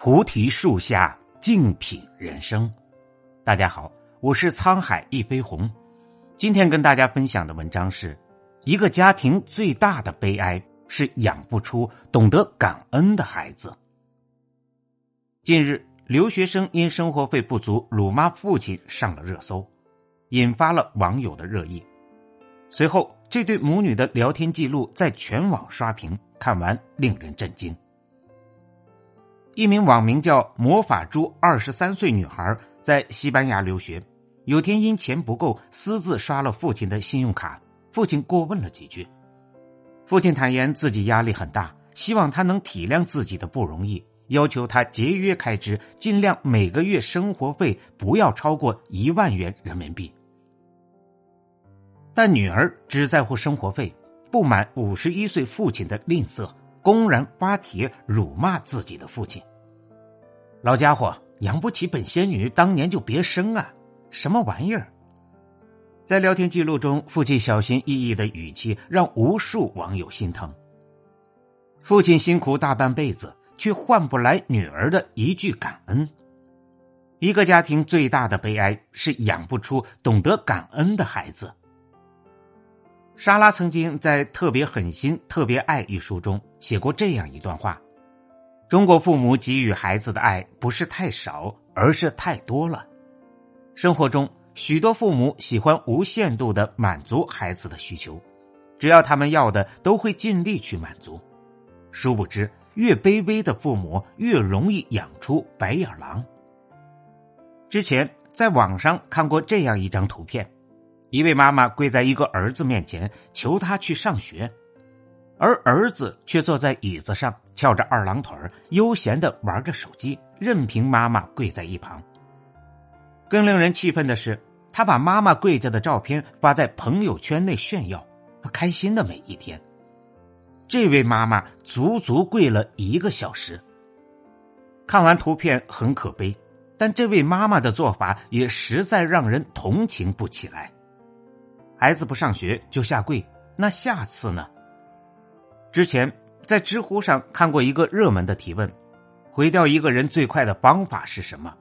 菩提树下静品人生。大家好，我是沧海一杯红。今天跟大家分享的文章是：一个家庭最大的悲哀是养不出懂得感恩的孩子。近日，留学生因生活费不足辱骂父亲上了热搜，引发了网友的热议。随后，这对母女的聊天记录在全网刷屏，看完令人震惊。一名网名叫“魔法猪”二十三岁女孩在西班牙留学，有天因钱不够，私自刷了父亲的信用卡。父亲过问了几句，父亲坦言自己压力很大，希望他能体谅自己的不容易，要求他节约开支，尽量每个月生活费不要超过一万元人民币。但女儿只在乎生活费，不满五十一岁父亲的吝啬，公然发帖辱骂自己的父亲。老家伙，养不起本仙女，当年就别生啊！什么玩意儿？在聊天记录中，父亲小心翼翼的语气让无数网友心疼。父亲辛苦大半辈子，却换不来女儿的一句感恩。一个家庭最大的悲哀是养不出懂得感恩的孩子。莎拉曾经在《特别狠心，特别爱》一书中写过这样一段话：中国父母给予孩子的爱不是太少，而是太多了。生活中，许多父母喜欢无限度的满足孩子的需求，只要他们要的，都会尽力去满足。殊不知，越卑微的父母越容易养出白眼狼。之前在网上看过这样一张图片。一位妈妈跪在一个儿子面前，求他去上学，而儿子却坐在椅子上，翘着二郎腿悠闲的玩着手机，任凭妈妈跪在一旁。更令人气愤的是，他把妈妈跪着的照片发在朋友圈内炫耀，开心的每一天。这位妈妈足足跪了一个小时。看完图片很可悲，但这位妈妈的做法也实在让人同情不起来。孩子不上学就下跪，那下次呢？之前在知乎上看过一个热门的提问：毁掉一个人最快的方法是什么？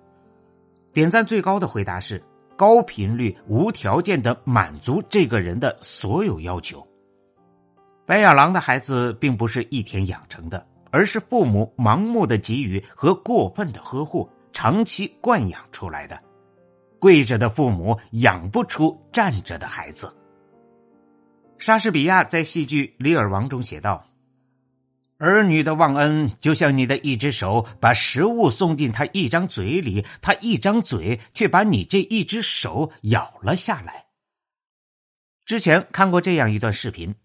点赞最高的回答是高频率、无条件的满足这个人的所有要求。白眼狼的孩子并不是一天养成的，而是父母盲目的给予和过分的呵护，长期惯养出来的。跪着的父母养不出站着的孩子。莎士比亚在戏剧《李尔王》中写道：“儿女的忘恩，就像你的一只手把食物送进他一张嘴里，他一张嘴却把你这一只手咬了下来。”之前看过这样一段视频，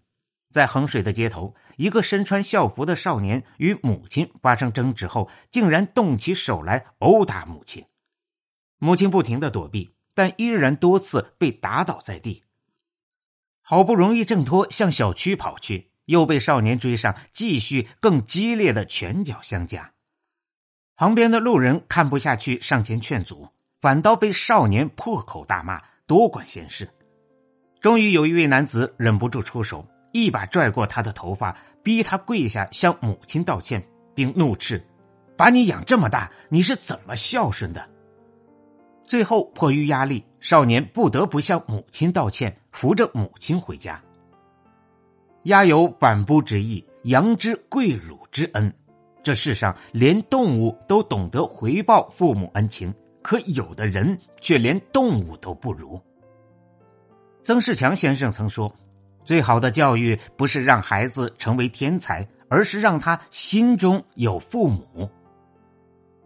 在衡水的街头，一个身穿校服的少年与母亲发生争执后，竟然动起手来殴打母亲。母亲不停的躲避，但依然多次被打倒在地。好不容易挣脱，向小区跑去，又被少年追上，继续更激烈的拳脚相加。旁边的路人看不下去，上前劝阻，反倒被少年破口大骂，多管闲事。终于有一位男子忍不住出手，一把拽过他的头发，逼他跪下向母亲道歉，并怒斥：“把你养这么大，你是怎么孝顺的？”最后迫于压力，少年不得不向母亲道歉，扶着母亲回家。鸦有反哺之意，羊之跪乳之恩。这世上连动物都懂得回报父母恩情，可有的人却连动物都不如。曾仕强先生曾说：“最好的教育不是让孩子成为天才，而是让他心中有父母。”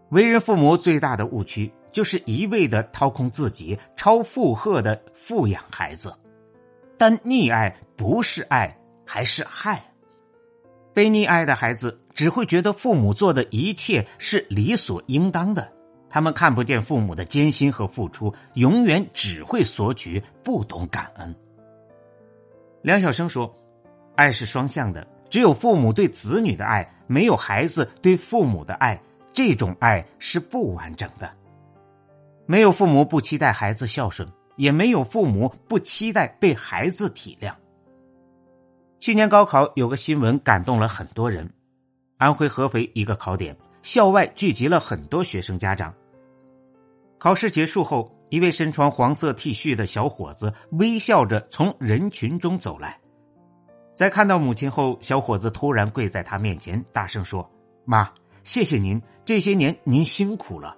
为人父母最大的误区。就是一味的掏空自己，超负荷的富养孩子，但溺爱不是爱，还是害。被溺爱的孩子只会觉得父母做的一切是理所应当的，他们看不见父母的艰辛和付出，永远只会索取，不懂感恩。梁晓声说：“爱是双向的，只有父母对子女的爱，没有孩子对父母的爱，这种爱是不完整的。”没有父母不期待孩子孝顺，也没有父母不期待被孩子体谅。去年高考有个新闻感动了很多人，安徽合肥一个考点，校外聚集了很多学生家长。考试结束后，一位身穿黄色 T 恤的小伙子微笑着从人群中走来。在看到母亲后，小伙子突然跪在他面前，大声说：“妈，谢谢您，这些年您辛苦了。”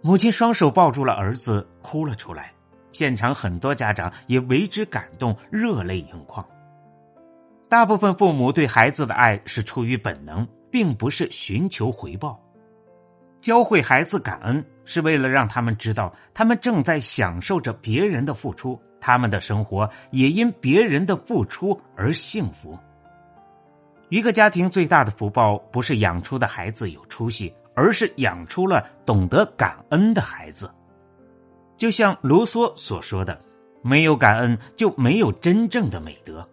母亲双手抱住了儿子，哭了出来。现场很多家长也为之感动，热泪盈眶。大部分父母对孩子的爱是出于本能，并不是寻求回报。教会孩子感恩，是为了让他们知道，他们正在享受着别人的付出，他们的生活也因别人的付出而幸福。一个家庭最大的福报，不是养出的孩子有出息，而是养出了懂得感恩的孩子。就像卢梭所说的：“没有感恩，就没有真正的美德。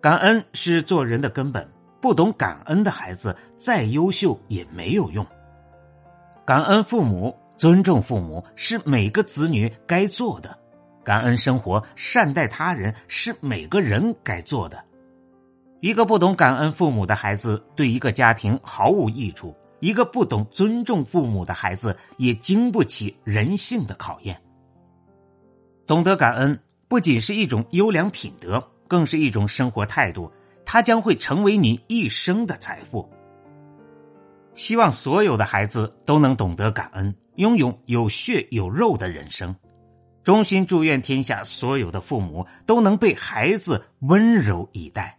感恩是做人的根本。不懂感恩的孩子，再优秀也没有用。感恩父母，尊重父母，是每个子女该做的；感恩生活，善待他人，是每个人该做的。一个不懂感恩父母的孩子，对一个家庭毫无益处。”一个不懂尊重父母的孩子，也经不起人性的考验。懂得感恩不仅是一种优良品德，更是一种生活态度，它将会成为你一生的财富。希望所有的孩子都能懂得感恩，拥有有血有肉的人生。衷心祝愿天下所有的父母都能被孩子温柔以待。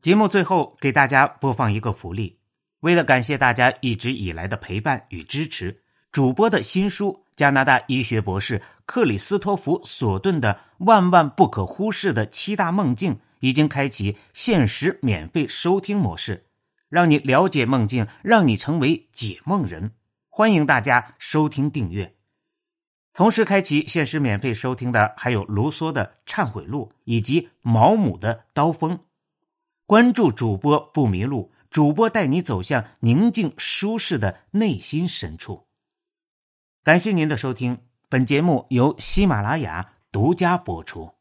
节目最后给大家播放一个福利。为了感谢大家一直以来的陪伴与支持，主播的新书《加拿大医学博士克里斯托弗·索顿的万万不可忽视的七大梦境》已经开启限时免费收听模式，让你了解梦境，让你成为解梦人。欢迎大家收听订阅。同时开启限时免费收听的还有卢梭的《忏悔录》以及毛姆的《刀锋》。关注主播不迷路。主播带你走向宁静舒适的内心深处。感谢您的收听，本节目由喜马拉雅独家播出。